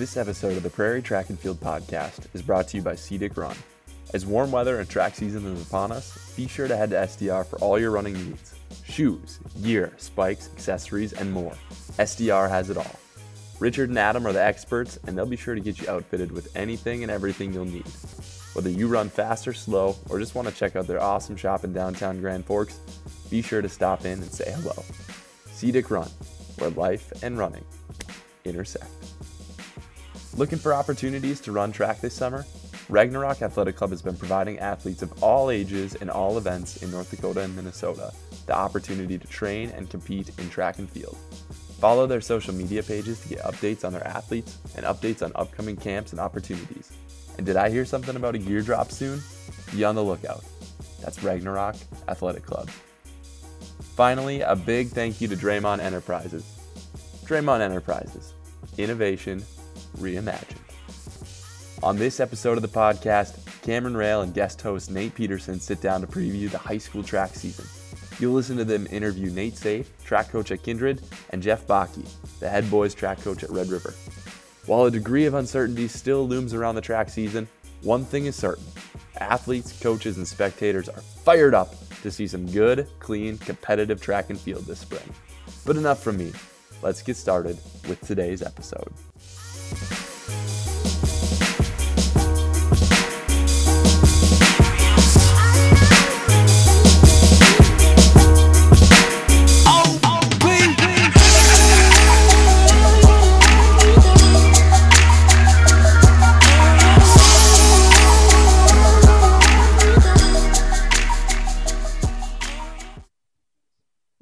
This episode of the Prairie Track and Field podcast is brought to you by CDIC Run. As warm weather and track season is upon us, be sure to head to SDR for all your running needs shoes, gear, spikes, accessories, and more. SDR has it all. Richard and Adam are the experts, and they'll be sure to get you outfitted with anything and everything you'll need. Whether you run fast or slow, or just want to check out their awesome shop in downtown Grand Forks, be sure to stop in and say hello. CDIC Run, where life and running intersect. Looking for opportunities to run track this summer? Ragnarok Athletic Club has been providing athletes of all ages and all events in North Dakota and Minnesota the opportunity to train and compete in track and field. Follow their social media pages to get updates on their athletes and updates on upcoming camps and opportunities. And did I hear something about a gear drop soon? Be on the lookout. That's Ragnarok Athletic Club. Finally, a big thank you to Draymond Enterprises. Draymond Enterprises, innovation reimagined. On this episode of the podcast, Cameron Rail and guest host Nate Peterson sit down to preview the high school track season. You'll listen to them interview Nate Safe, track coach at Kindred, and Jeff Bakke, the head boys track coach at Red River. While a degree of uncertainty still looms around the track season, one thing is certain athletes, coaches, and spectators are fired up to see some good, clean, competitive track and field this spring. But enough from me. Let's get started with today's episode.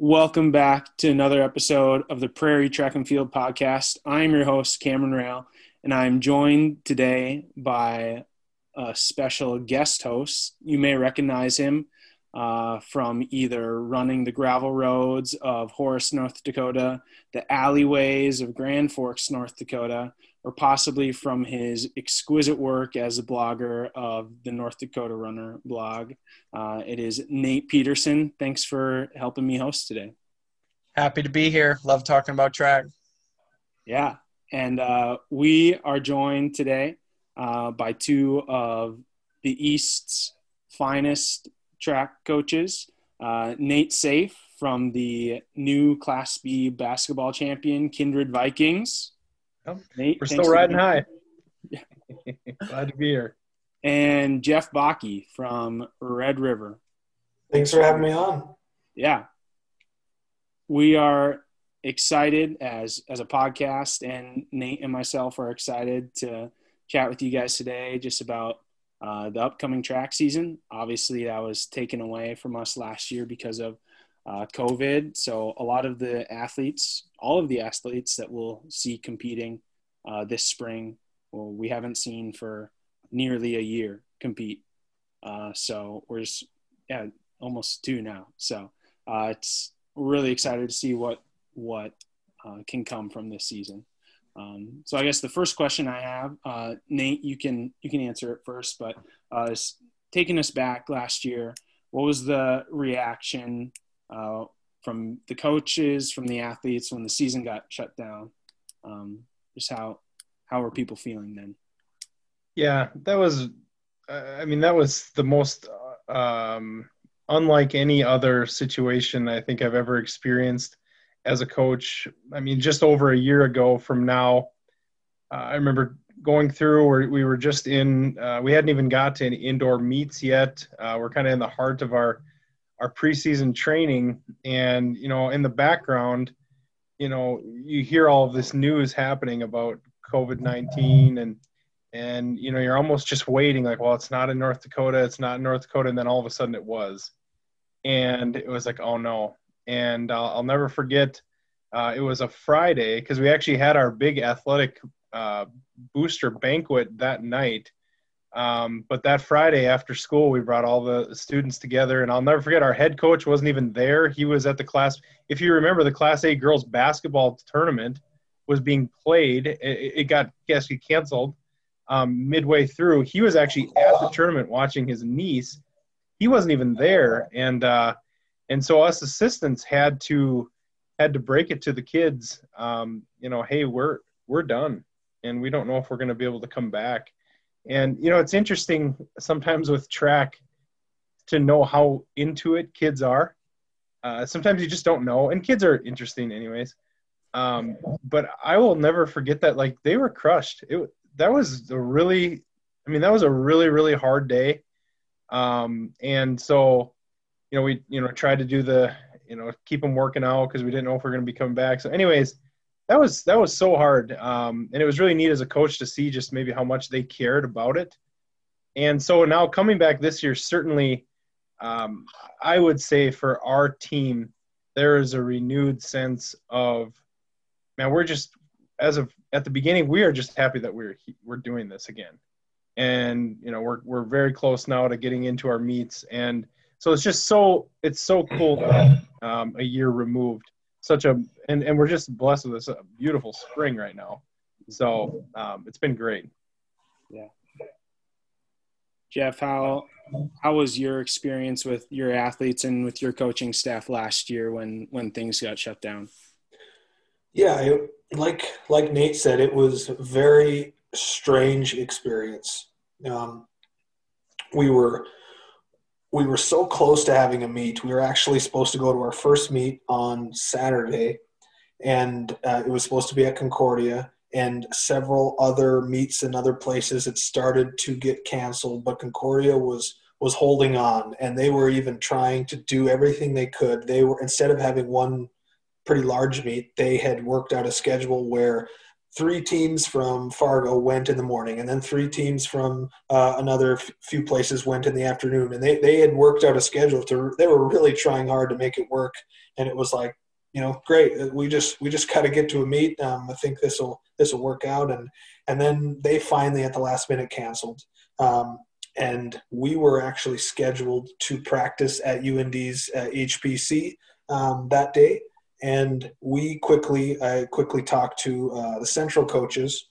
Welcome back to another episode of the Prairie Track and Field podcast. I'm your host, Cameron Rail, and I'm joined today by a special guest host. You may recognize him uh, from either running the gravel roads of Horace, North Dakota, the alleyways of Grand Forks, North Dakota, or possibly from his exquisite work as a blogger of the North Dakota Runner blog. Uh, it is Nate Peterson. Thanks for helping me host today. Happy to be here. Love talking about track. Yeah. And uh, we are joined today uh, by two of the East's finest track coaches uh, Nate Safe from the new Class B basketball champion Kindred Vikings. Nate, We're still riding high. Glad to be here. And Jeff Bakke from Red River. Thanks for having me on. Yeah. We are excited as as a podcast and Nate and myself are excited to chat with you guys today just about uh, the upcoming track season. Obviously, that was taken away from us last year because of uh, COVID. So a lot of the athletes, all of the athletes that we'll see competing uh, this spring, well, we haven't seen for nearly a year compete. Uh, so we're just yeah, almost two now. So uh, it's really excited to see what what uh, can come from this season. Um, so I guess the first question I have, uh, Nate, you can you can answer it first, but taking us back last year, what was the reaction uh, from the coaches, from the athletes when the season got shut down? Um, just how how were people feeling then? Yeah, that was. I mean, that was the most um, unlike any other situation I think I've ever experienced as a coach. I mean, just over a year ago from now, uh, I remember going through where we were just in. Uh, we hadn't even got to any indoor meets yet. Uh, we're kind of in the heart of our our preseason training, and you know, in the background, you know, you hear all of this news happening about COVID nineteen and and you know you're almost just waiting like well it's not in north dakota it's not in north dakota and then all of a sudden it was and it was like oh no and I'll, I'll never forget. Uh, it was a Friday because we actually had our big athletic uh, booster banquet that night. Um, but that Friday after school, we brought all the students together, and I'll never forget. Our head coach wasn't even there; he was at the class. If you remember, the Class A girls basketball tournament was being played. It, it got guess canceled um, midway through. He was actually at the tournament watching his niece. He wasn't even there, and uh, and so us assistants had to had to break it to the kids um, you know hey we're we're done and we don't know if we're going to be able to come back. And you know, it's interesting sometimes with track to know how into it kids are. Uh, sometimes you just don't know, and kids are interesting, anyways. Um, but I will never forget that. Like they were crushed. It that was a really, I mean, that was a really really hard day. Um, and so, you know, we you know tried to do the you know keep them working out because we didn't know if we are going to be coming back. So, anyways, that was that was so hard, um, and it was really neat as a coach to see just maybe how much they cared about it. And so now coming back this year, certainly, um, I would say for our team, there is a renewed sense of, man, we're just as of at the beginning, we are just happy that we're we're doing this again, and you know we're we're very close now to getting into our meets, and so it's just so it's so cool um, a year removed such a and, and we're just blessed with this beautiful spring right now. So um, it's been great. Yeah. Jeff, how how was your experience with your athletes and with your coaching staff last year when when things got shut down? Yeah, it, like like Nate said, it was a very strange experience. Um, we were we were so close to having a meet. We were actually supposed to go to our first meet on Saturday, and uh, it was supposed to be at Concordia. And several other meets in other places it started to get canceled, but Concordia was was holding on, and they were even trying to do everything they could. They were instead of having one pretty large meet, they had worked out a schedule where three teams from Fargo went in the morning, and then three teams from uh, another f- few places went in the afternoon. And they, they had worked out a schedule to. They were really trying hard to make it work, and it was like, you know, great. Uh, we just we just got to get to a meet. Um, I think this will this will work out, and and then they finally at the last minute canceled. Um, and we were actually scheduled to practice at UND's uh, HPC um, that day and we quickly I quickly talked to uh, the central coaches,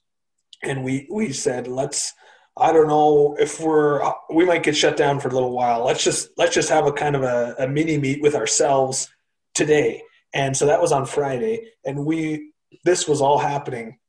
and we we said let's I don't know if we're we might get shut down for a little while. Let's just let's just have a kind of a, a mini meet with ourselves today. And so that was on Friday, and we this was all happening.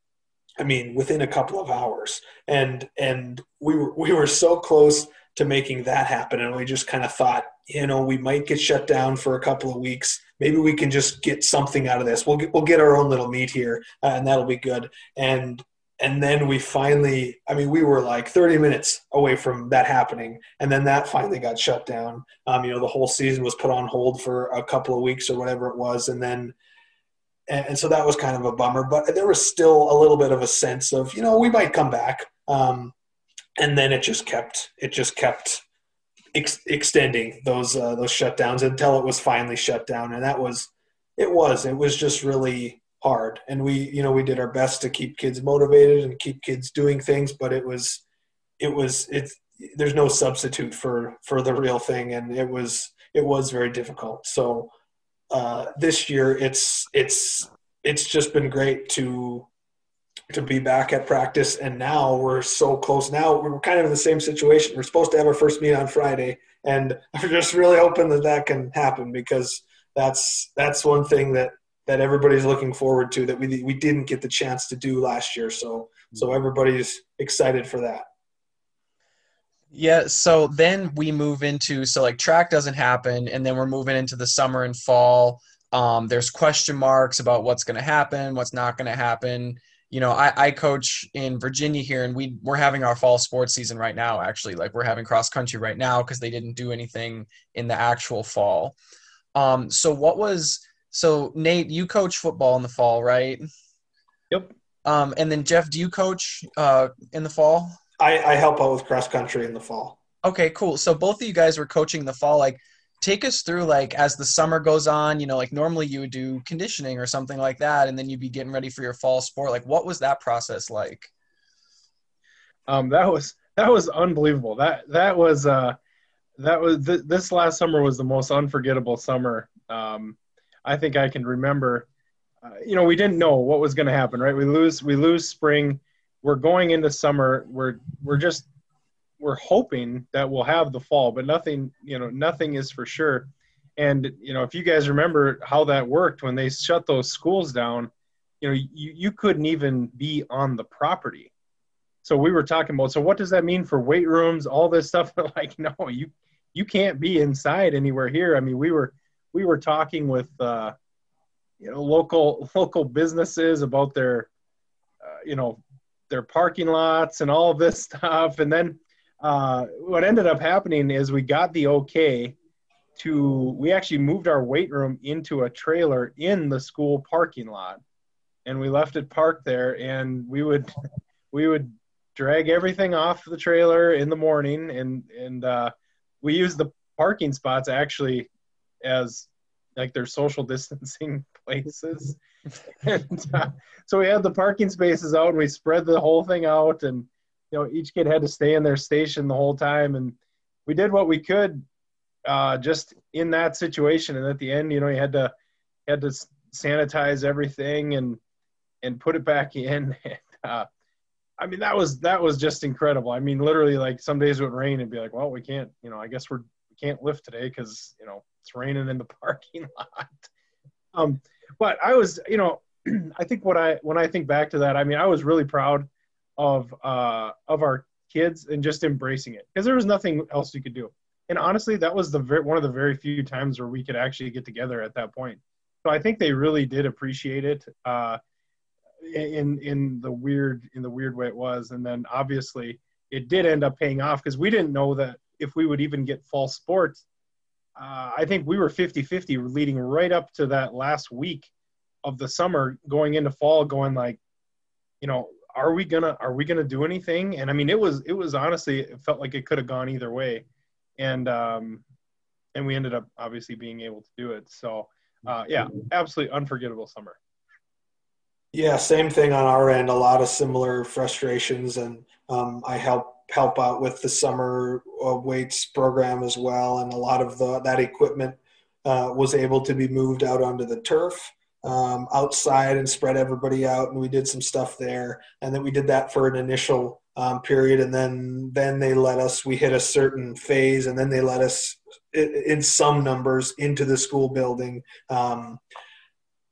I mean, within a couple of hours, and and we were we were so close to making that happen, and we just kind of thought, you know, we might get shut down for a couple of weeks maybe we can just get something out of this. We'll get, we'll get our own little meet here, uh, and that'll be good. And and then we finally, I mean, we were like 30 minutes away from that happening, and then that finally got shut down. Um, you know, the whole season was put on hold for a couple of weeks or whatever it was, and then. And, and so that was kind of a bummer, but there was still a little bit of a sense of, you know, we might come back. Um, and then it just kept, it just kept ex- extending those uh, those shutdowns until it was finally shut down, and that was it was it was just really hard. And we you know we did our best to keep kids motivated and keep kids doing things, but it was it was it's there's no substitute for for the real thing, and it was it was very difficult. So uh, this year it's it's it's just been great to to be back at practice. And now we're so close. Now we're kind of in the same situation. We're supposed to have our first meet on Friday, and I'm just really hoping that that can happen because that's that's one thing that that everybody's looking forward to that we we didn't get the chance to do last year. So so everybody's excited for that. Yeah, so then we move into so like track doesn't happen, and then we're moving into the summer and fall. Um, there's question marks about what's going to happen, what's not going to happen you know, I, I coach in Virginia here, and we we're having our fall sports season right now. Actually, like we're having cross country right now because they didn't do anything in the actual fall. Um, so what was so Nate? You coach football in the fall, right? Yep. Um, and then Jeff, do you coach uh, in the fall? I, I help out with cross country in the fall. Okay, cool. So both of you guys were coaching the fall. Like, take us through like as the summer goes on you know like normally you would do conditioning or something like that and then you'd be getting ready for your fall sport. Like what was that process like? Um that was that was unbelievable. That that was uh that was th- this last summer was the most unforgettable summer. Um i think i can remember uh, you know we didn't know what was going to happen right? We lose we lose spring. We're going into summer. We're we're just we're hoping that we'll have the fall, but nothing, you know, nothing is for sure. And you know, if you guys remember how that worked when they shut those schools down, you know, you, you couldn't even be on the property. So we were talking about, so what does that mean for weight rooms, all this stuff? like, no, you, you can't be inside anywhere here. I mean, we were, we were talking with, uh, you know, local, local businesses about their, uh, you know, their parking lots and all this stuff. And then uh, what ended up happening is we got the okay to we actually moved our weight room into a trailer in the school parking lot. And we left it parked there and we would we would drag everything off the trailer in the morning and and uh, we used the parking spots actually as like their social distancing places. And uh, so we had the parking spaces out and we spread the whole thing out and you know each kid had to stay in their station the whole time. And we did what we could uh, just in that situation. And at the end you know you had to had to sanitize everything and and put it back in. And uh, i mean that was that was just incredible. I mean literally like some days it would rain and be like well we can't you know i guess we're we can't lift today because you know it's raining in the parking lot. Um but i was you know i think what i when i think back to that i mean i was really proud of uh, of our kids and just embracing it because there was nothing else we could do. And honestly, that was the very, one of the very few times where we could actually get together at that point. So I think they really did appreciate it uh, in in the weird in the weird way it was. And then obviously it did end up paying off because we didn't know that if we would even get fall sports. Uh, I think we were 50-50 leading right up to that last week of the summer going into fall going like you know are we gonna are we gonna do anything? And I mean, it was it was honestly it felt like it could have gone either way, and um, and we ended up obviously being able to do it. So uh, yeah, absolutely unforgettable summer. Yeah, same thing on our end. A lot of similar frustrations, and um, I help help out with the summer uh, weights program as well, and a lot of the that equipment uh, was able to be moved out onto the turf um, outside and spread everybody out, and we did some stuff there. And then we did that for an initial um, period, and then then they let us. We hit a certain phase, and then they let us in some numbers into the school building. Um,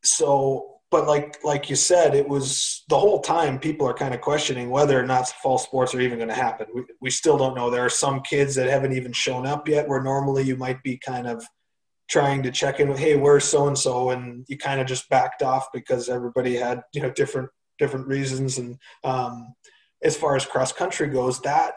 so, but like like you said, it was the whole time people are kind of questioning whether or not fall sports are even going to happen. We, we still don't know. There are some kids that haven't even shown up yet, where normally you might be kind of trying to check in with, hey, where's so and so, and you kind of just backed off because everybody had you know different different reasons. And um, as far as cross country goes, that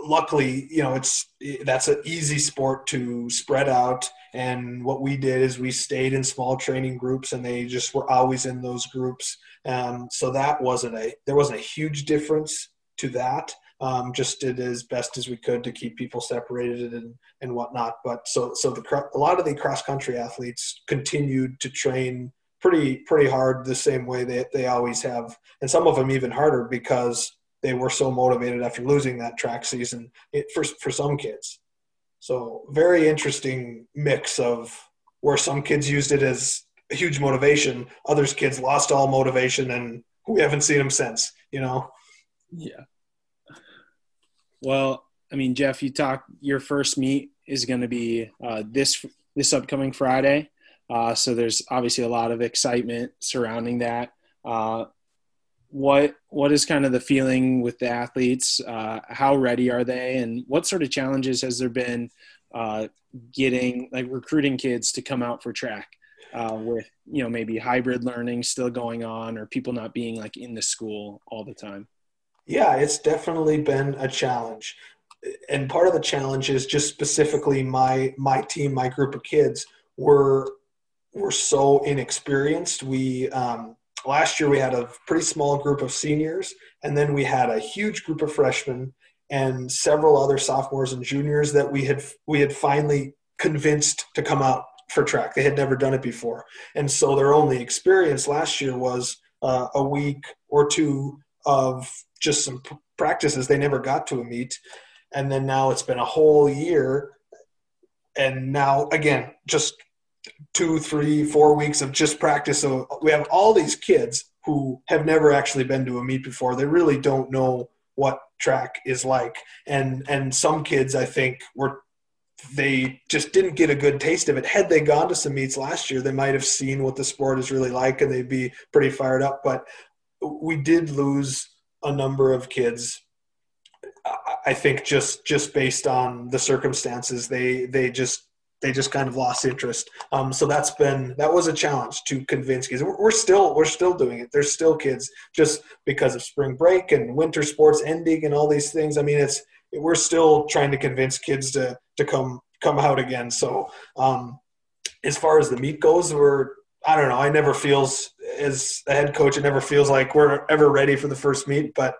luckily you know it's that's an easy sport to spread out. And what we did is we stayed in small training groups, and they just were always in those groups. Um, so that wasn't a there wasn't a huge difference to that um, just did as best as we could to keep people separated and, and whatnot. But so so the a lot of the cross country athletes continued to train pretty pretty hard the same way that they always have, and some of them even harder because they were so motivated after losing that track season it, for for some kids. So very interesting mix of where some kids used it as a huge motivation, others kids lost all motivation and we haven't seen them since. You know. Yeah. Well, I mean, Jeff, you talked. Your first meet is going to be uh, this this upcoming Friday. Uh, so there's obviously a lot of excitement surrounding that. Uh, what what is kind of the feeling with the athletes? Uh, how ready are they, and what sort of challenges has there been uh, getting like recruiting kids to come out for track? Uh, with you know maybe hybrid learning still going on or people not being like in the school all the time yeah, it's definitely been a challenge. And part of the challenge is just specifically my my team, my group of kids were were so inexperienced. We um, last year we had a pretty small group of seniors, and then we had a huge group of freshmen and several other sophomores and juniors that we had we had finally convinced to come out for track. They had never done it before, and so their only experience last year was uh, a week or two of just some practices. They never got to a meet. And then now it's been a whole year. And now, again, just two, three, four weeks of just practice. So we have all these kids who have never actually been to a meet before. They really don't know what track is like. And and some kids I think were they just didn't get a good taste of it. Had they gone to some meets last year, they might have seen what the sport is really like and they'd be pretty fired up. But we did lose a number of kids. I think just just based on the circumstances, they they just they just kind of lost interest. Um, so that's been that was a challenge to convince kids. We're, still we're still doing it. There's still kids just because of spring break and winter sports ending and all these things. I mean, it's we're still trying to convince kids to to come come out again. So um, as far as the meet goes, we're I don't know. I never feels as a head coach. It never feels like we're ever ready for the first meet, but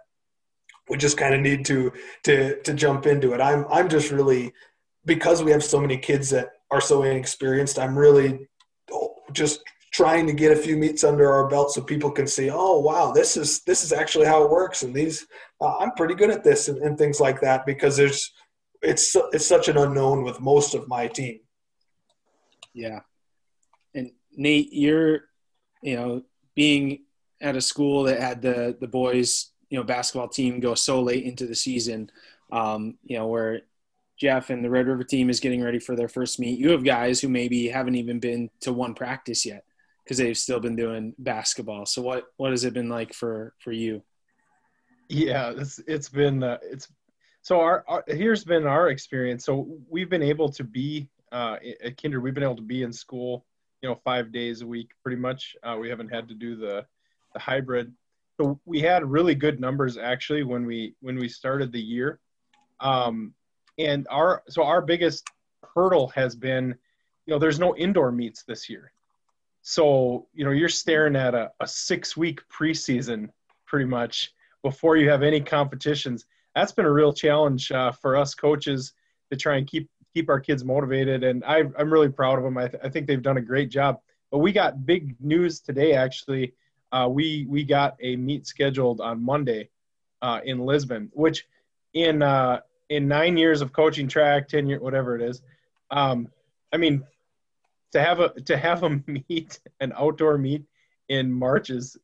we just kind of need to to to jump into it. I'm I'm just really because we have so many kids that are so inexperienced. I'm really just trying to get a few meets under our belt so people can see, oh wow, this is this is actually how it works, and these uh, I'm pretty good at this and, and things like that because there's it's it's such an unknown with most of my team. Yeah, Nate, you're you know being at a school that had the the boys you know basketball team go so late into the season, um, you know where Jeff and the Red River team is getting ready for their first meet. You have guys who maybe haven't even been to one practice yet because they've still been doing basketball. So what what has it been like for for you? Yeah, it's it's been uh, it's so our, our, here's been our experience. So we've been able to be uh, at Kindred. We've been able to be in school, you know, five days a week, pretty much. Uh, we haven't had to do the the hybrid. So we had really good numbers actually when we when we started the year. Um, and our so our biggest hurdle has been, you know, there's no indoor meets this year. So you know you're staring at a, a six week preseason pretty much before you have any competitions. That's been a real challenge uh, for us coaches to try and keep keep our kids motivated. And I, am really proud of them. I, th- I, think they've done a great job. But we got big news today. Actually, uh, we we got a meet scheduled on Monday uh, in Lisbon, which in uh, in nine years of coaching track, ten year whatever it is, um, I mean, to have a to have a meet an outdoor meet in March is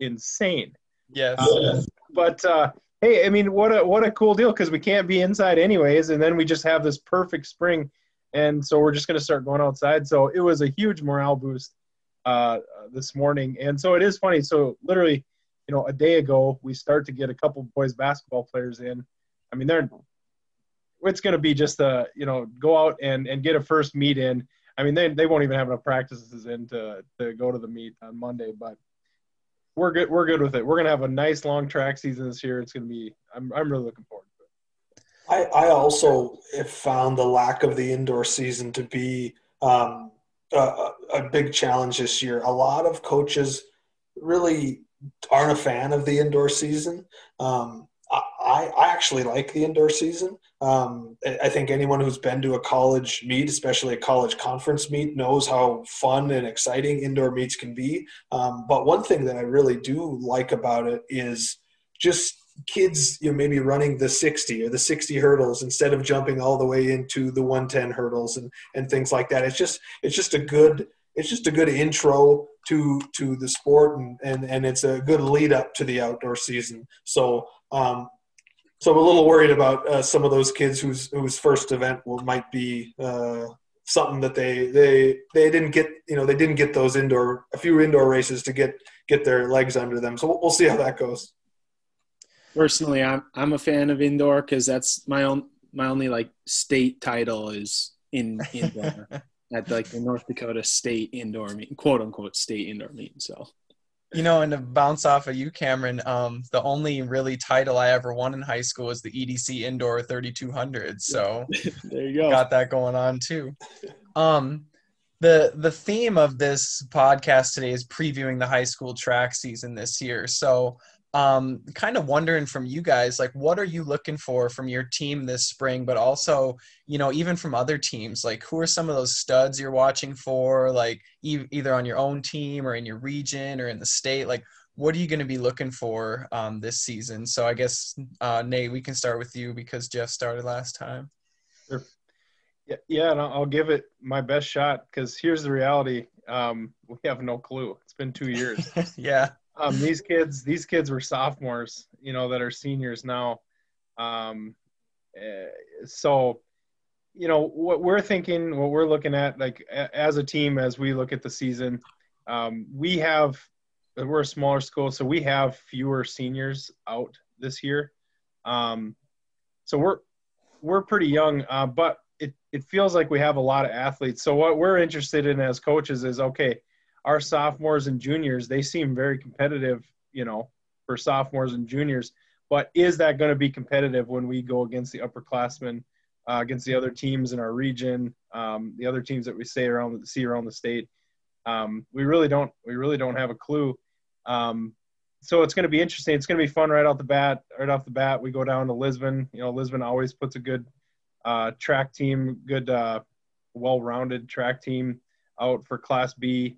insane. Yes. Uh, but uh, hey, I mean, what a what a cool deal because we can't be inside anyways, and then we just have this perfect spring, and so we're just going to start going outside. So it was a huge morale boost uh, this morning, and so it is funny. So literally, you know, a day ago we start to get a couple boys basketball players in. I mean, they're it's going to be just a you know go out and and get a first meet in. I mean, they they won't even have enough practices in to to go to the meet on Monday, but we're good. We're good with it. We're gonna have a nice long track season this year. It's gonna be. I'm I'm really looking forward to it. I I also have found the lack of the indoor season to be um, a, a big challenge this year. A lot of coaches really aren't a fan of the indoor season. Um, I, I actually like the indoor season. Um, I think anyone who's been to a college meet, especially a college conference meet, knows how fun and exciting indoor meets can be. Um, but one thing that I really do like about it is just kids, you know, maybe running the 60 or the 60 hurdles instead of jumping all the way into the 110 hurdles and, and things like that. It's just it's just a good it's just a good intro to to the sport and, and, and it's a good lead up to the outdoor season. So um, so I'm a little worried about uh, some of those kids whose whose first event will might be uh, something that they they they didn't get you know they didn't get those indoor a few indoor races to get get their legs under them. So we'll, we'll see how that goes. Personally, I'm I'm a fan of indoor because that's my own my only like state title is in indoor at like the North Dakota State indoor meet, quote unquote state indoor meet. So you know, and to bounce off of you, Cameron, um, the only really title I ever won in high school was the EDC Indoor 3200. So there you go. Got that going on too. Um, the the theme of this podcast today is previewing the high school track season this year. So um, kind of wondering from you guys, like, what are you looking for from your team this spring? But also, you know, even from other teams, like, who are some of those studs you're watching for, like, e- either on your own team or in your region or in the state? Like, what are you going to be looking for um, this season? So, I guess, uh, Nate, we can start with you because Jeff started last time. Sure. Yeah, yeah, and I'll give it my best shot because here's the reality: um, we have no clue. It's been two years. yeah um, these kids, these kids were sophomores, you know, that are seniors now. Um, uh, so you know what we're thinking, what we're looking at, like as a team, as we look at the season, um, we have we're a smaller school, so we have fewer seniors out this year. Um, so we're we're pretty young, uh, but it, it feels like we have a lot of athletes. So what we're interested in as coaches is okay, our sophomores and juniors, they seem very competitive, you know, for sophomores and juniors. But is that going to be competitive when we go against the upperclassmen, uh, against the other teams in our region, um, the other teams that we see around see around the state? Um, we really don't we really don't have a clue. Um, so it's going to be interesting. It's going to be fun right off the bat. Right off the bat, we go down to Lisbon. You know, Lisbon always puts a good uh, track team, good, uh, well-rounded track team out for Class B.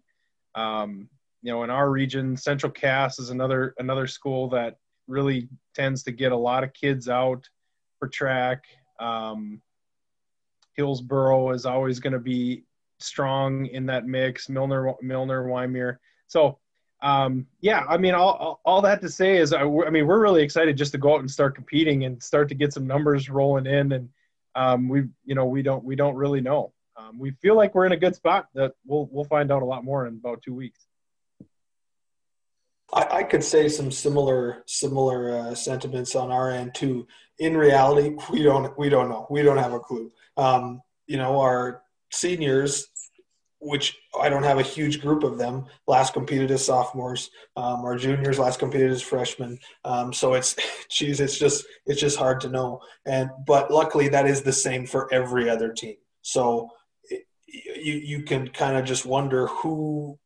Um, you know, in our region, Central Cass is another another school that really tends to get a lot of kids out for track. Um, Hillsboro is always going to be strong in that mix. Milnor, Milnor, Wyndmere. So um, yeah, I mean, all, all that to say is, I, I, mean, we're really excited just to go out and start competing and start to get some numbers rolling in. And um, we, you know, we don't, we don't really know. Um, we feel like we're in a good spot. That we'll, we'll find out a lot more in about two weeks. I, I could say some similar, similar uh, sentiments on our end too. In reality, we don't, we don't know. We don't have a clue. Um, you know, our seniors which I don't have a huge group of them. Last competed as sophomores, um, our juniors last competed as freshmen. Um, so it's, geez, it's just it's just hard to know. And but luckily that is the same for every other team. So you you can kind of just wonder who,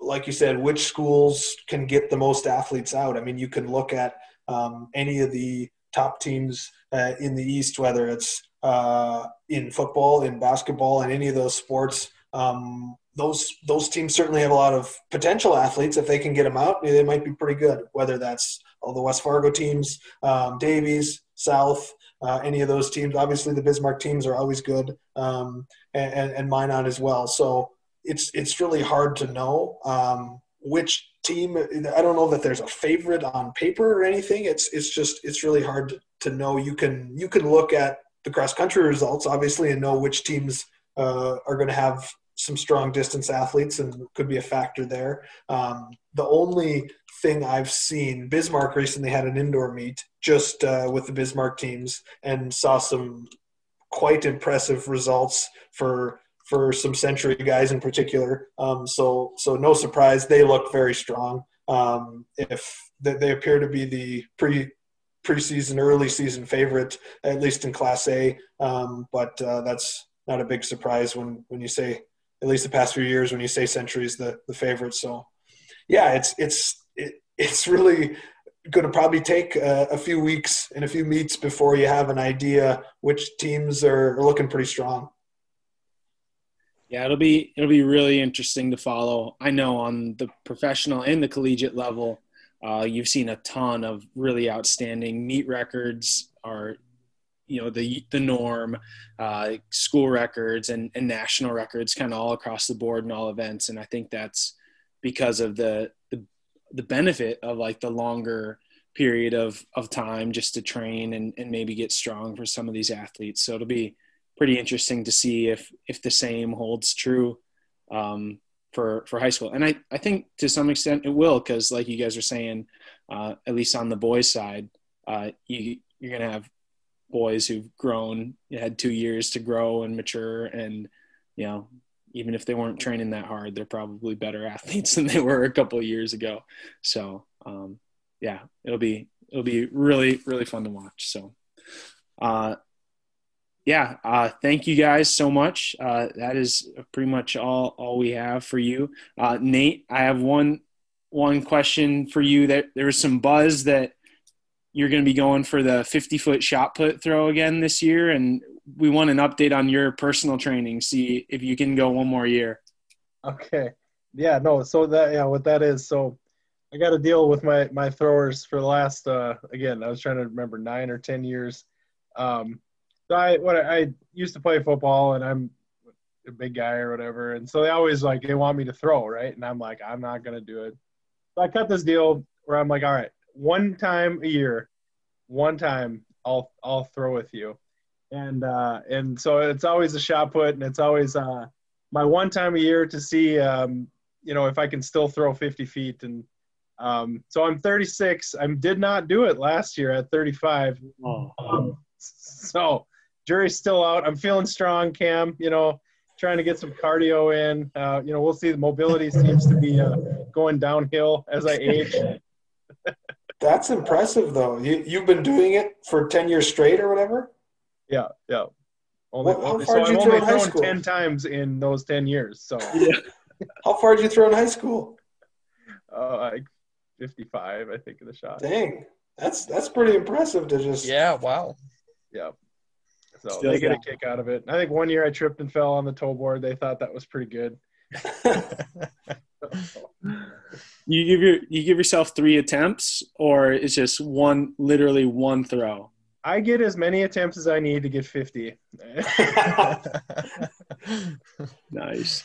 like you said, which schools can get the most athletes out. I mean, you can look at um, any of the top teams uh, in the East, whether it's uh, in football, in basketball, in any of those sports um, those those teams certainly have a lot of potential athletes. If they can get them out, they might be pretty good. Whether that's all the West Fargo teams, um, Davies, South, uh, any of those teams. Obviously, the Bismarck teams are always good, um, and, and Minot as well. So it's it's really hard to know um, which team. I don't know that there's a favorite on paper or anything. It's it's just it's really hard to, know. You can you can look at the cross country results obviously and know which teams uh, are going to have some strong distance athletes and could be a factor there. Um, the only thing I've seen, Bismarck recently had an indoor meet just uh, with the Bismarck teams and saw some quite impressive results for for some century guys in particular. Um, so so no surprise, they look very strong. Um, if they, they appear to be the pre preseason early season favorite at least in Class A, um, but uh, that's not a big surprise when when you say at least the past few years when you say Century is the the favorite. So yeah, it's it's it, it's really going to probably take a, a, few weeks and a few meets before you have an idea which teams are, looking pretty strong. Yeah, it'll be it'll be really interesting to follow. I know on the professional and the collegiate level, uh, you've seen a ton of really outstanding meet records. Are you know the the norm, uh, school records and, and national records, kind of all across the board in all events. And I think that's because of the the, benefit of like the longer period of of time just to train and, and maybe get strong for some of these athletes. So it'll be pretty interesting to see if if the same holds true um, for for high school. And I I think to some extent it will because like you guys are saying, uh, at least on the boys side, uh, you you're gonna have boys who've grown, had two years to grow and mature, and you know, even if they weren't training that hard, they're probably better athletes than they were a couple years ago. So, um, yeah, it'll be it'll be really really fun to watch. So, uh, yeah, uh, thank you guys so much. Uh, that is pretty much all all we have for you, uh, Nate. I have one one question for you. That there was some buzz that you're going to be going for the 50 foot shot put throw again this year. And we want an update on your personal training. See if you can go one more year. Okay. Yeah, no. So that, yeah, what that is. So I got to deal with my, my throwers for the last, uh, again, I was trying to remember nine or 10 years. Um, so I, what I used to play football and I'm a big guy or whatever. And so they always like, they want me to throw. Right. And I'm like, I'm not going to do it. So I cut this deal where I'm like, all right, one time a year, one time I'll I'll throw with you. and uh, and so it's always a shot put, and it's always uh, my one time a year to see um, you know if I can still throw 50 feet. And um, so I'm 36. I did not do it last year at 35. Oh. Um, so jury's still out. I'm feeling strong, Cam. You know, trying to get some cardio in. Uh, you know, we'll see. The mobility seems to be uh, going downhill as I age. That's impressive, though. You you've been doing it for ten years straight or whatever. Yeah, yeah. Only, Well, how only- far so did I've you only throw in high thrown school? ten times in those ten years. So Yeah. How far did you throw in high school? uh, like fifty-five, I think, of the shot. Dang, that's that's pretty impressive to just. Yeah, wow. Yeah. So Still they get a kick out of it. I think one year I tripped and fell on the toe board. They thought that was pretty good. You give your you give yourself three attempts, or it's just one, literally one throw. I get as many attempts as I need to get fifty. Nice.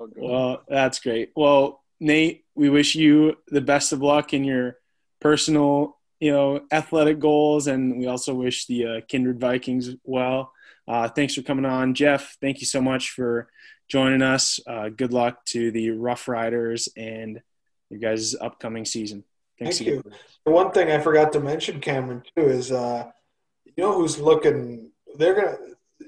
Oh. Well, that's great. Well, Nate, we wish you the best of luck in your personal, you know, athletic goals, and we also wish the uh, Kindred Vikings well. Uh, thanks for coming on, Jeff. Thank you so much for joining us. Uh, good luck to the Rough Riders and your guys' upcoming season. Thanks Thank again. The one thing I forgot to mention, Cameron, too, is uh, you know who's looking. They're gonna.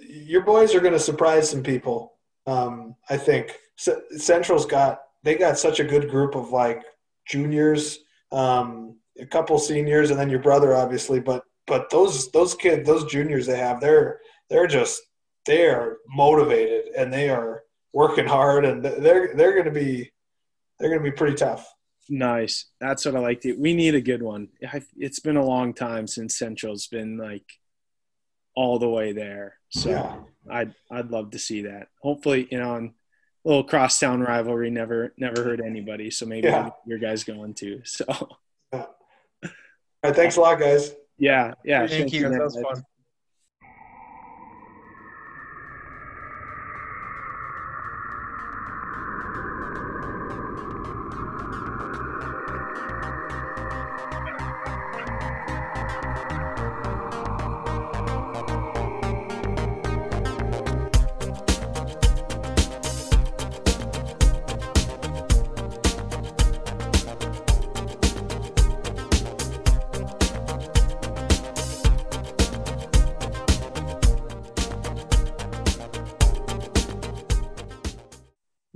Your boys are gonna surprise some people. Um, I think C- Central's got. They got such a good group of like juniors, um, a couple seniors, and then your brother, obviously. But but those those kids, those juniors they have, they're they're just they are motivated and they are working hard, and they're they're gonna be they're gonna be pretty tough. Nice. That's what I liked. It. We need a good one. It's been a long time since Central's been like all the way there. So Yeah. I'd I'd love to see that. Hopefully, you know, and a little crosstown rivalry never never hurt anybody. So maybe Yeah. your guys going too. So All right, thanks a lot, guys. yeah, yeah. Thank you. that was fun.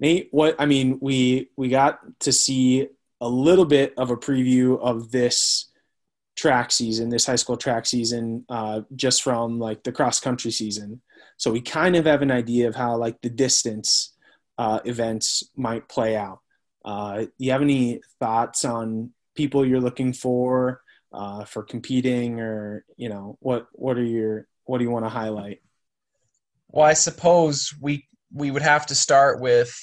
Nate, what I mean, we we got to see a little bit of a preview of this track season, this high school track season, uh, just from like the cross country season. So we kind of have an idea of how like the distance uh, events might play out. Uh, you have any thoughts on people you're looking for uh, for competing, or you know what what are your what do you want to highlight? Well, I suppose we we would have to start with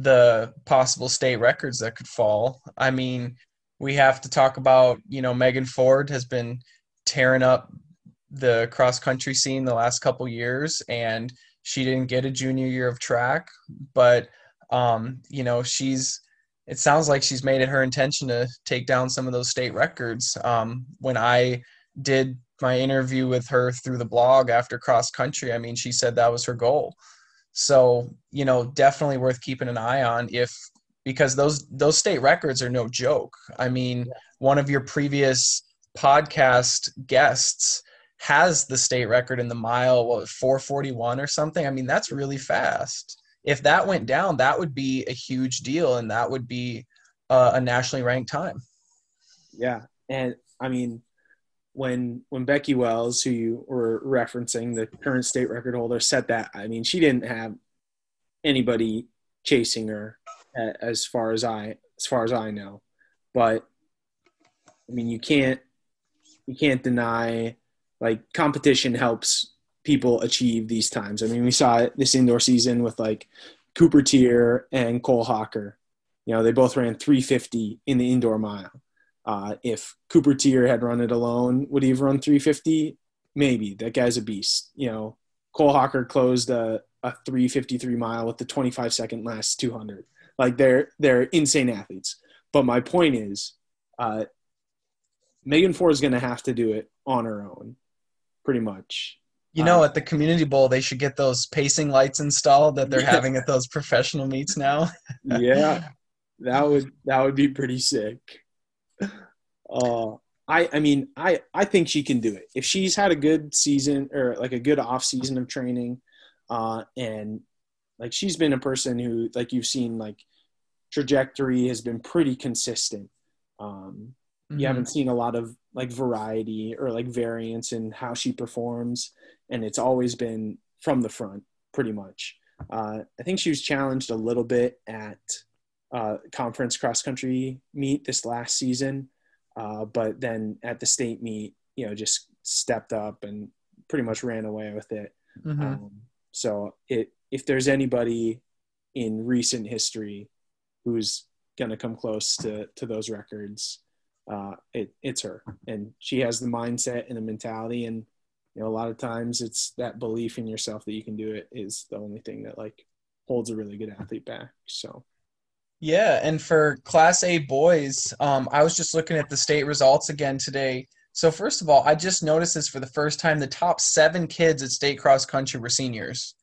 the possible state records that could fall. I mean, we have to talk about, you know, Megan Ford has been tearing up the cross country scene the last couple years and she didn't get a junior year of track, but um, you know, she's it sounds like she's made it her intention to take down some of those state records. Um, when I did my interview with her through the blog after cross country, I mean, she said that was her goal. So, you know, definitely worth keeping an eye on if because those those state records are no joke. I mean, one of your previous podcast guests has the state record in the mile what 441 or something. I mean, that's really fast. If that went down, that would be a huge deal and that would be uh, a nationally ranked time. Yeah, and I mean, when when Becky Wells, who you were referencing, the current state record holder, set that, I mean, she didn't have anybody chasing her, as far as I as far as I know. But I mean, you can't you can't deny like competition helps people achieve these times. I mean, we saw it this indoor season with like Cooper Teare and Cole Hocker. You know, they both ran 350 in the indoor mile. Uh, if Cooper Teare had run it alone, would he have run 350? Maybe. That guy's a beast. You know, Cole Hocker closed a, a 353 mile with the 25 second last 200. Like they're they're insane athletes. But my point is, uh, Megan Ford is going to have to do it on her own, pretty much. You know, at the community bowl, they should get those pacing lights installed that they're having at those professional meets now. yeah, that would that would be pretty sick. Uh, I I mean I I think she can do it if she's had a good season or like a good off season of training, uh, and like she's been a person who like you've seen like trajectory has been pretty consistent. Um, mm-hmm. You haven't seen a lot of like variety or like variance in how she performs, and it's always been from the front pretty much. Uh, I think she was challenged a little bit at uh, conference cross country meet this last season. Uh, but then at the state meet, you know, just stepped up and pretty much ran away with it. Mm-hmm. Um, so it, if there's anybody in recent history who's going to come close to, to those records, uh, it, it's her. And she has the mindset and the mentality. And, you know, a lot of times it's that belief in yourself that you can do it is the only thing that like holds a really good athlete back. So, yeah, and for Class A boys, um, I was just looking at the state results again today. So first of all, I just noticed this for the first time. The top seven kids at state cross country were seniors,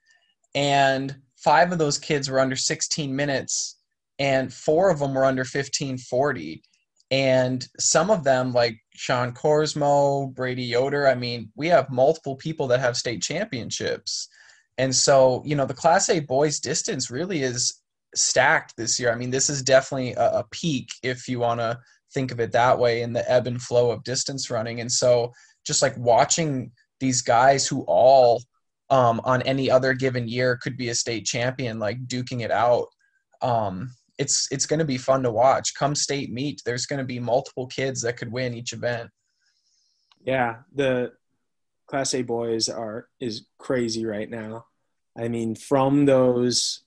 and five of those kids were under 16 minutes, and four of them were under 1540. And some of them, like Sean Korsmo, Brady Yoder, I mean, we have multiple people that have state championships. And so, you know, the Class A boys distance really is stacked this year. I mean, this is definitely a, a peak if you want to think of it that way in the ebb and flow of distance running. And so, just like watching these guys who all um, on any other given year could be a state champion, like duking it out. Um, it's it's going to be fun to watch. Come state meet, there's going to be multiple kids that could win each event. Yeah, the Class A boys are is crazy right now. I mean, from those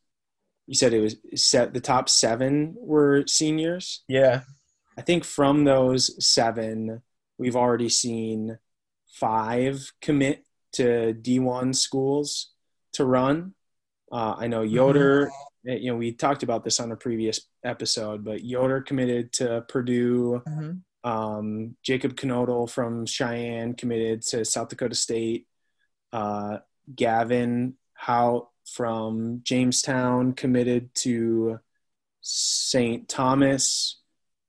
you said it was set the top seven were seniors? Yeah. I think from those seven we've already seen five commit to d1 schools to run. Uh, i know yoder mm-hmm. you know we talked about this on a previous episode but yoder committed to purdue. Mm-hmm. um, jacob knodel from Shanley committed to south dakota state. Uh, gavin how from Jamestown committed to St. Thomas.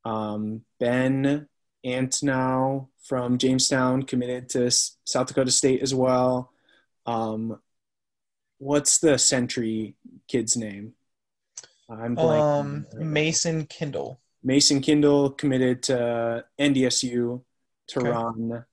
Um, ben Antonow from Jamestown committed to South Dakota State as well. Um, what's the Century kid's name? I'm blank. Um, Mason Kindle. Mason Kindle committed to NDSU to okay. run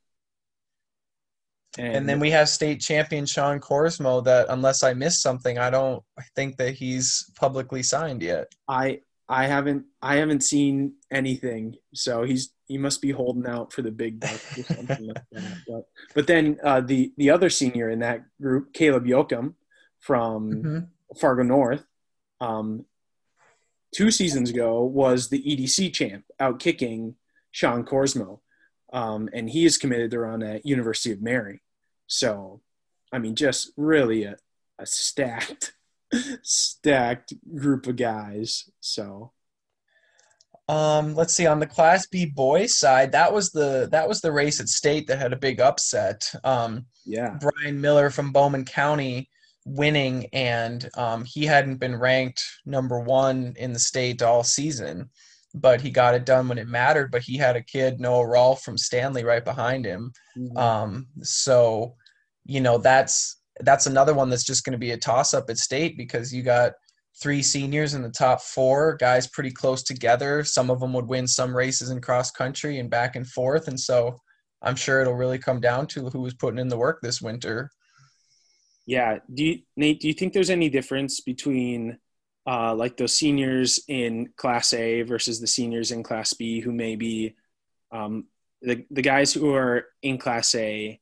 and, and, then we have state champion Sean Korsmo that unless I miss something, I don't think that he's publicly signed yet. I I haven't I haven't seen anything. So he's he must be holding out for the big bucks or something like that. But but then uh, the the other senior in that group, Caleb Yoakum from mm-hmm. Fargo North, um, two seasons ago was the EDC champ, out kicking Sean Korsmo. Um, and he is committed to run at University of Mary. So, I mean, just really a, a stacked, stacked group of guys. So, um, let's see on the Class B boys side, that was the that was the race at state that had a big upset. Um, yeah, Brian Miller from Bowman County winning, and um, he hadn't been ranked number one in the state all season but he got it done when it mattered. But he had a kid, Noah Rolfe from Stanley, right behind him. Mm-hmm. Um, so, you know, that's that's another one that's just going to be a toss up at state because you got three seniors in the top four, guys pretty close together. Some of them would win some races in cross country and back and forth, and so I'm sure it'll really come down to who was putting in the work this winter. Yeah, do you, Nate? Do you think there's any difference between uh, like those seniors in Class A versus the seniors in Class B, who may be um, the the guys who are in Class A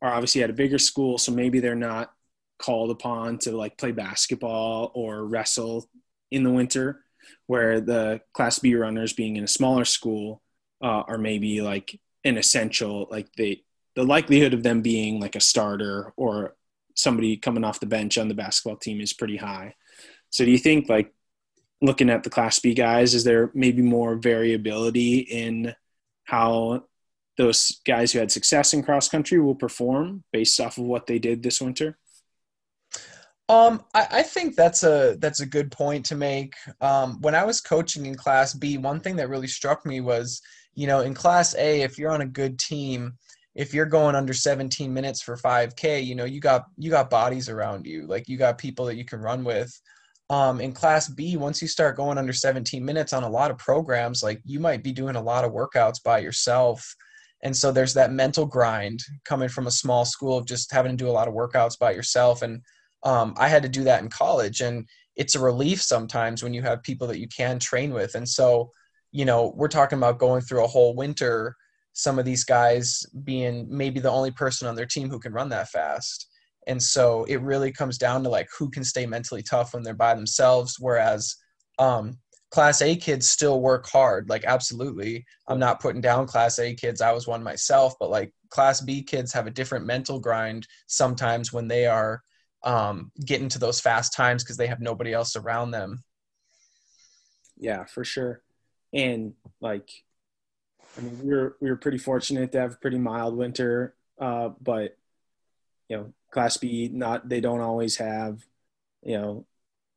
are obviously at a bigger school, so maybe they're not called upon to like play basketball or wrestle in the winter, where the Class B runners, being in a smaller school, uh, are maybe like an essential, like they the likelihood of them being like a starter or somebody coming off the bench on the basketball team is pretty high. So do you think like looking at the class B guys, is there maybe more variability in how those guys who had success in cross country will perform based off of what they did this winter? Um, I, I, think that's a that's a good point to make. Um, when I was coaching in Class B, one thing that really struck me was, you know, in Class A, if you're on a good team, if you're going under 17 minutes for 5K, you know, you got you got bodies around you, like you got people that you can run with. Um, in Class B, once you start going under 17 minutes on a lot of programs, like you might be doing a lot of workouts by yourself. And so there's that mental grind coming from a small school of just having to do a lot of workouts by yourself. And um, I had to do that in college, and it's a relief sometimes when you have people that you can train with. And so, you know, we're talking about going through a whole winter. Some of these guys being maybe the only person on their team who can run that fast. And so it really comes down to like who can stay mentally tough when they're by themselves. Whereas um, class A kids still work hard. Like, absolutely. I'm not putting down class A kids. I was one myself, but like class B kids have a different mental grind sometimes when they are um, get into those fast times because they have nobody else around them. Yeah, for sure. And like, I mean, we were we were pretty fortunate to have a pretty mild winter, uh, but you know, Class B not they don't always have you know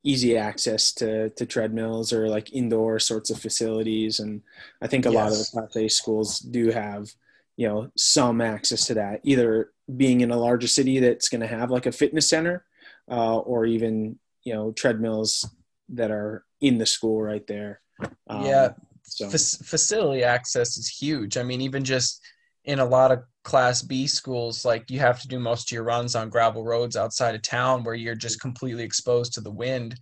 easy access to to treadmills or like indoor sorts of facilities, and I think a yes. lot of the Class A schools do have you know some access to that either being in a larger city that's going to have like a fitness center uh, or even you know treadmills that are in the school right there um, yeah so. F- facility access is huge i mean even just in a lot of class b schools like you have to do most of your runs on gravel roads outside of town where you're just completely exposed to the wind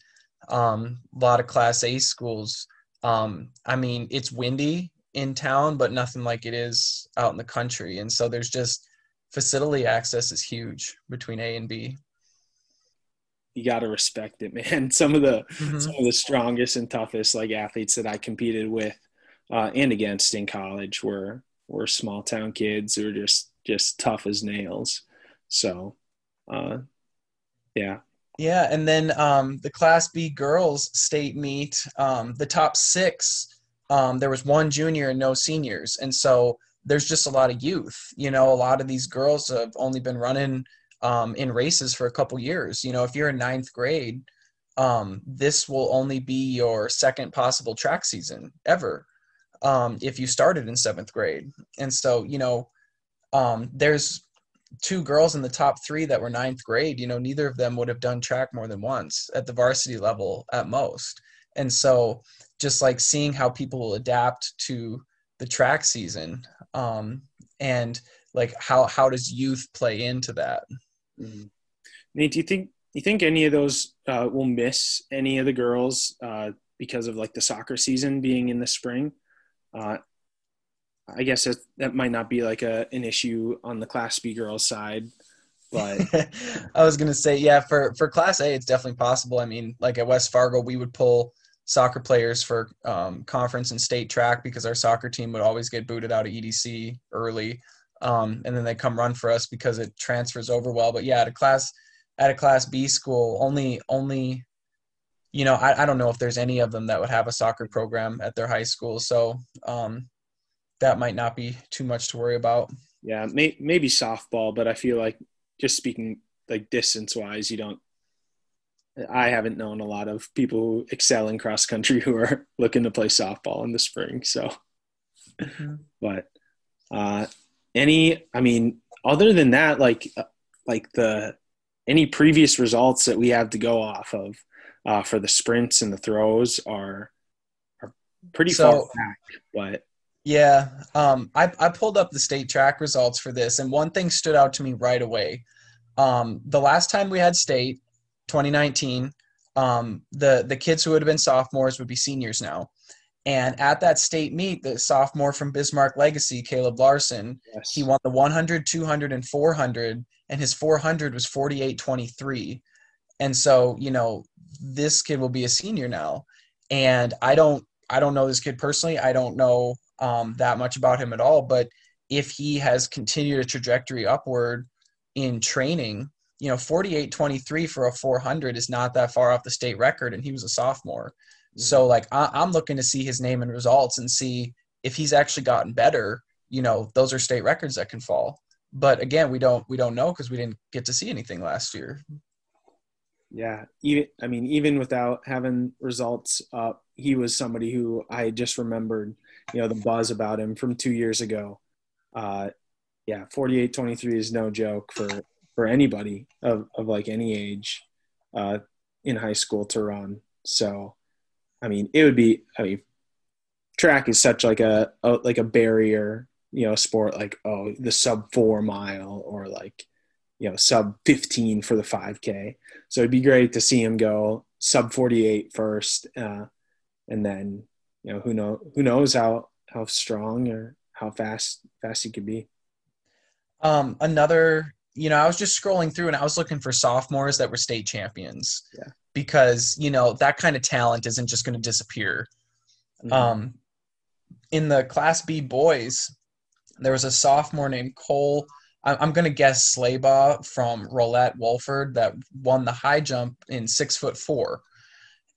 um, a lot of class a schools um, i mean it's windy in town but nothing like it is out in the country and so there's just facility access is huge between A and B. You got to respect it, man. Some of the mm-hmm. some of the strongest and toughest like athletes that I competed with uh, and against in college were were small town kids who were just just tough as nails. So, uh, yeah. Yeah, and then um, the Class B girls state meet, um, the top six, um, there was one junior and no seniors, and so there's just a lot of youth. You know, a lot of these girls have only been running um, in races for a couple years. You know, if you're in ninth grade, um, this will only be your second possible track season ever um, if you started in seventh grade. And so, you know, um, there's two girls in the top three that were ninth grade. You know, neither of them would have done track more than once at the varsity level at most. And so, just like seeing how people will adapt to the track season um, and like how how does youth play into that mm-hmm. nate do you think you think any of those uh, will miss any of the girls uh, because of like the soccer season being in the spring uh, i guess that, that might not be like a, an issue on the class b girls side but i was gonna say yeah for for class a it's definitely possible i mean like at west fargo we would pull soccer players for um, conference and state track because our soccer team would always get booted out of EDC early, um, and then they come run for us because it transfers over well. But yeah, at a class at a class B school, only only you know I, I don't know if there's any of them that would have a soccer program at their high school, so um, that might not be too much to worry about. Yeah, may, maybe softball, but I feel like just speaking like distance wise, you don't I haven't known a lot of people who excel in cross country who are looking to play softball in the spring. So, mm-hmm. but uh, any, I mean, other than that, like uh, like the any previous results that we have to go off of uh, for the sprints and the throws are are pretty so, far back. But yeah, um, I I pulled up the state track results for this, and one thing stood out to me right away. Um, the last time we had state, 2019, um, the the kids who would have been sophomores would be seniors now. And at that state meet, the sophomore from Bismarck Legacy, Caleb Larson, yes. he won the 100, 200, and 400, and his 400 was 48.23. And so, you know, this kid will be a senior now. And I don't, I don't know this kid personally. I don't know um, that much about him at all. But if he has continued a trajectory upward in training, you know 48 23 for a 400 is not that far off the state record and he was a sophomore mm-hmm. so like I, am looking to see his name and results and see if he's actually gotten better you know, those are state records that can fall. But again, we don't we don't know because we didn't get to see anything last year. Yeah, even I mean, even without having results up, he was somebody who I just remembered, you know, the buzz about him from two years ago. Uh, yeah, 48 23 is no joke for, for anybody of, of like any age uh, in high school to run. So, I mean, it would be, I mean, track is such like a, a like a barrier, you know, sport like, oh, the sub four mile or like, you know, sub 15 for the 5K. So it'd be great to see him go sub 48 first. Uh, and then, you know, who know, who knows how, how strong or how fast, fast he could be. Um, another, you know, I was just scrolling through and I was looking for sophomores that were state champions. Yeah. Because, you know, that kind of talent isn't just going to disappear. Mhm. Um, in the Class B boys, there was a sophomore named Cole. I'm going to guess Slaybaugh from Rolette Wolford that won the high jump in six foot four.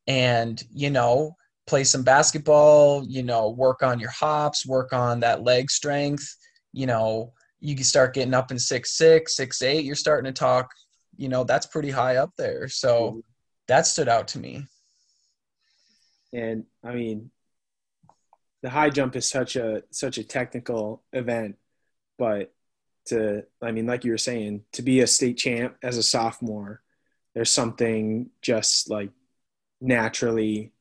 And, you know, play some basketball, you know, work on your hops, work on that leg strength. You know, you can start getting up in six six, six eight. You're starting to talk, you know, that's pretty high up there. So mm-hmm. that stood out to me. and I mean, the high jump is such a such a technical event, but to I mean, like you were saying, to be a state champ as a sophomore, there's something just like naturally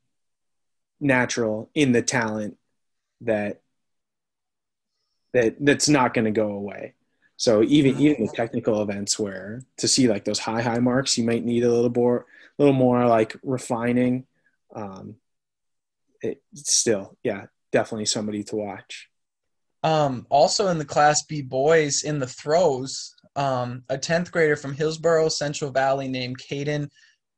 natural in the talent that that that's not going to go away. So even even the technical events where to see like those high high marks, you might need a little more a little more like refining. Um, it still, yeah, definitely somebody to watch. Um, also in the Class B boys in the throws, um, a 10th grader from Hillsboro, Central Valley named Caden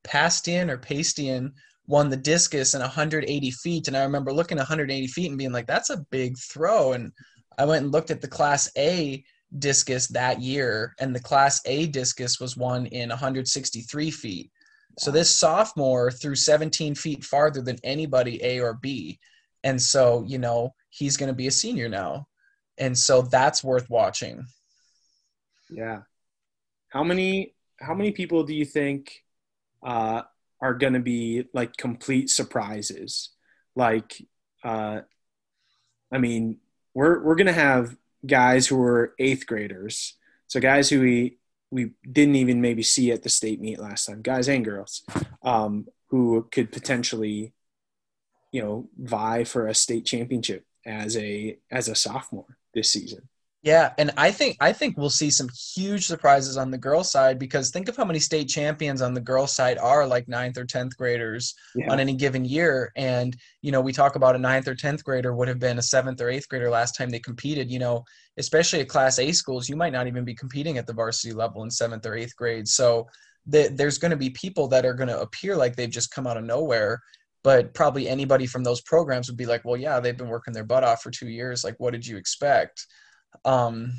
Pastian or Pastian won the discus in 180 feet. And I remember looking 180 feet and being like, that's a big throw. And I went and looked at the Class A discus that year, and the Class A discus was won in 163 feet. So this sophomore threw 17 feet farther than anybody A or B. And so, you know, he's going to be a senior now. And so that's worth watching. Yeah. How many how many people do you think uh, are going to be like complete surprises? Like, uh, I mean, we're we're going to have guys who are eighth graders, so guys who we we didn't even maybe see at the state meet last time, guys and girls, um, who could potentially, you know, vie for a state championship as a as a sophomore this season. Yeah, and I think I think we'll see some huge surprises on the girls' side because think of how many state champions on the girls' side are like ninth or tenth graders Yeah. on any given year. And you know, we talk about a ninth or tenth grader would have been a seventh or eighth grader last time they competed. You know, especially at Class A schools, you might not even be competing at the varsity level in seventh or eighth grade. So the, there's going to be people that are going to appear like they've just come out of nowhere. But probably anybody from those programs would be like, well, yeah, they've been working their butt off for two years. Like, what did you expect? Um,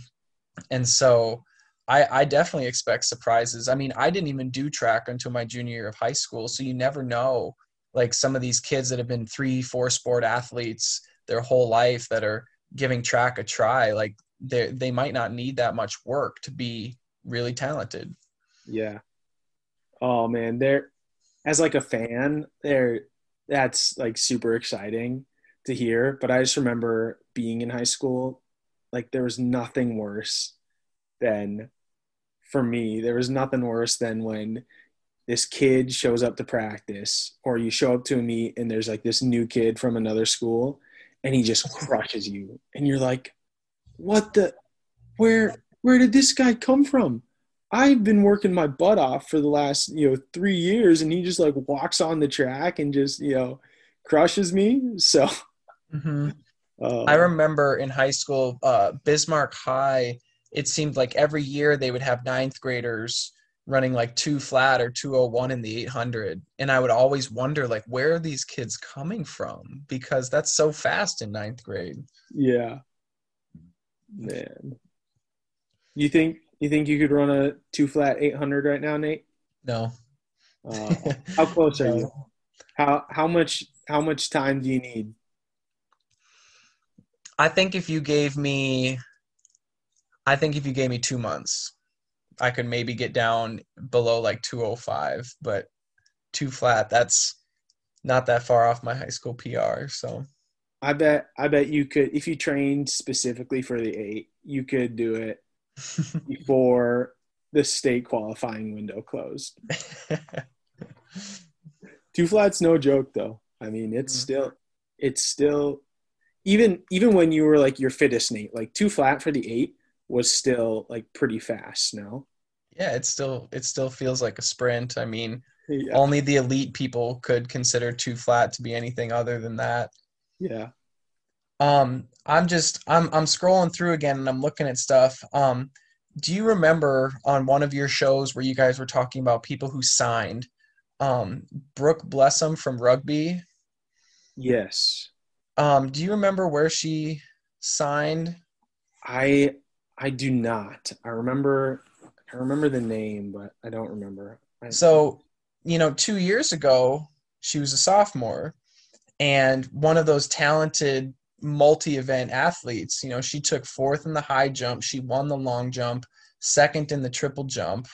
and so I, I definitely expect surprises. I mean, I didn't even do track until my junior year of high school, so you never know. Like some of these kids that have been three, four sport athletes their whole life that are giving track a try, like they they might not need that much work to be really talented. Yeah. Oh man, there as like a fan, there that's like super exciting to hear. But I just remember being in high school, like there was nothing worse than for me, there was nothing worse than when this kid shows up to practice or you show up to a meet and there's like this new kid from another school and he just crushes you and you're like what the where where did this guy come from I've been working my butt off for the last, you know, three years, and he just like walks on the track and just, you know, crushes me. So, Mm-hmm. uh, I remember in high school, uh, Bismarck High, it seemed like every year they would have ninth graders running like two flat or 201 in the 800. And I would always wonder, like, where are these kids coming from? Because that's so fast in ninth grade. yeah, man. You think you think you could run a two flat eight hundred right now, Nate? No. Uh, how close are you? How how much how much time do you need? I think if you gave me, I think if you gave me two months, I could maybe get down below like 205, but two flat, that's not that far off my high school PR. So I bet I bet you could if you trained specifically for the eight, you could do it before the state qualifying window closed. Two flats no joke though. I mean, it's Mhm. still it's still even even when you were like your fittest Nate, like two flat for the eight was still like pretty fast, no? yeah, it still it still feels like a sprint. I mean, Yeah. only the elite people could consider two flat to be anything other than that. Yeah. Um, I'm just I'm I'm scrolling through again and I'm looking at stuff. Um, do you remember on one of your shows where you guys were talking about people who signed? Um, Brooke Blessum from rugby. Yes. Um, do you remember where she signed? I I do not. I remember I remember the name, but I don't remember. I, So, you know, two years ago, she was a sophomore and one of those talented multi event athletes. You know, she took fourth in the high jump, she won the long jump, second in the triple jump,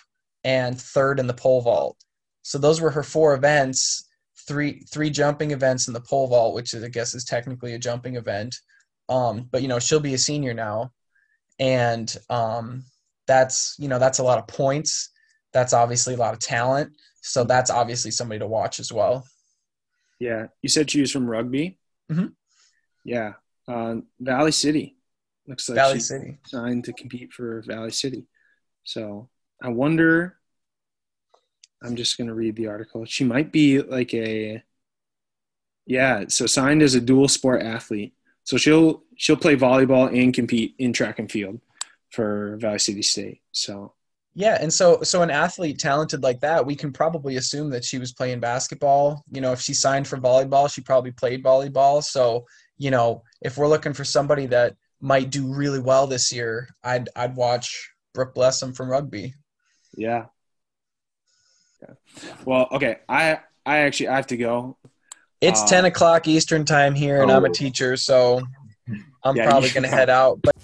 and third in the pole vault. So those were her four events. Three three jumping events in the pole vault, which is I guess is technically a jumping event. Um, but you know she'll be a senior now, and um, that's you know that's a lot of points. That's obviously a lot of talent. So that's obviously somebody to watch as well. yeah, you said she was from rugby. Mhm. Yeah, uh, Valley City. Looks like Valley City. signed to compete for Valley City. So I wonder. I'm just gonna read the article. She might be like a. Yeah, so signed as a dual sport athlete. So she'll she'll play volleyball and compete in track and field for Valley City State. So Yeah, and so so an athlete talented like that, we can probably assume that she was playing basketball. You know, if she signed for volleyball, she probably played volleyball. So, you know, if we're looking for somebody that might do really well this year, I'd I'd watch Brooke Blessum from rugby. Yeah. Yeah. Well, okay. I I actually I have to go. It's Uh, ten o'clock Eastern time here, and I'm a oh. teacher, so I'm Yeah, probably gonna head out. But